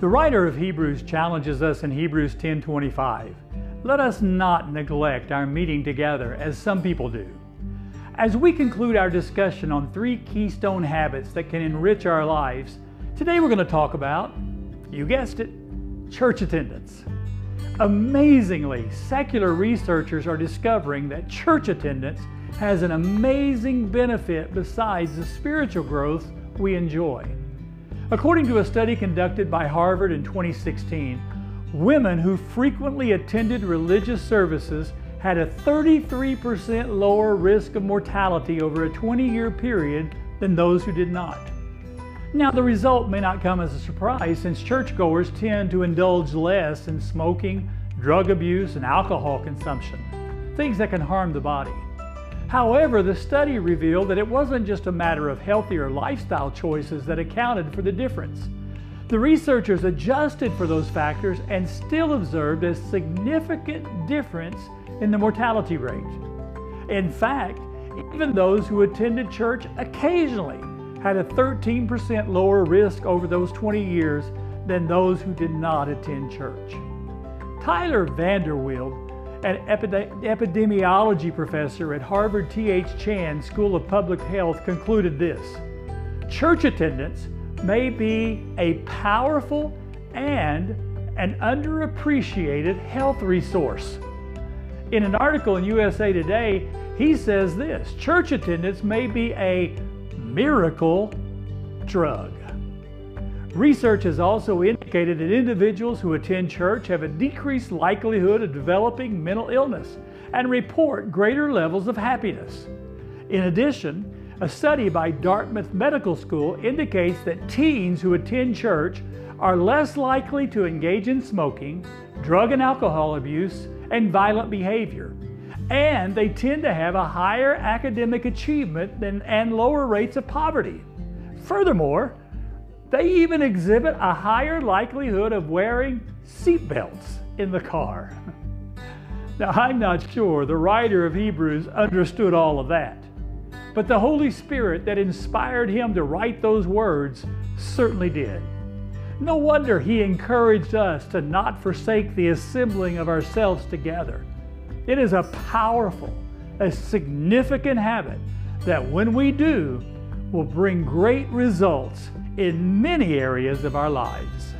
The writer of Hebrews challenges us in Hebrews 10:25. Let us not neglect our meeting together as some people do. As we conclude our discussion on three keystone habits that can enrich our lives, today we're going to talk about, you guessed it, church attendance. Amazingly, secular researchers are discovering that church attendance has an amazing benefit besides the spiritual growth we enjoy. According to a study conducted by Harvard in 2016, women who frequently attended religious services had a 33% lower risk of mortality over a 20 year period than those who did not. Now, the result may not come as a surprise since churchgoers tend to indulge less in smoking, drug abuse, and alcohol consumption, things that can harm the body. However, the study revealed that it wasn't just a matter of healthier lifestyle choices that accounted for the difference. The researchers adjusted for those factors and still observed a significant difference in the mortality rate. In fact, even those who attended church occasionally had a 13% lower risk over those 20 years than those who did not attend church. Tyler VanderWeele, an epidemiology professor at Harvard T.H. Chan School of Public Health, concluded this Church attendance may be a powerful and an underappreciated health resource. In an article in USA Today, he says this church attendance may be a miracle drug. Research has also indicated that individuals who attend church have a decreased likelihood of developing mental illness and report greater levels of happiness. In addition, a study by Dartmouth Medical School indicates that teens who attend church are less likely to engage in smoking, drug and alcohol abuse, and violent behavior and they tend to have a higher academic achievement than, and lower rates of poverty. Furthermore, they even exhibit a higher likelihood of wearing seatbelts in the car. Now, I'm not sure the writer of Hebrews understood all of that, but the Holy Spirit that inspired him to write those words certainly did. No wonder he encouraged us to not forsake the assembling of ourselves together it is a powerful, a significant habit that when we do, will bring great results in many areas of our lives.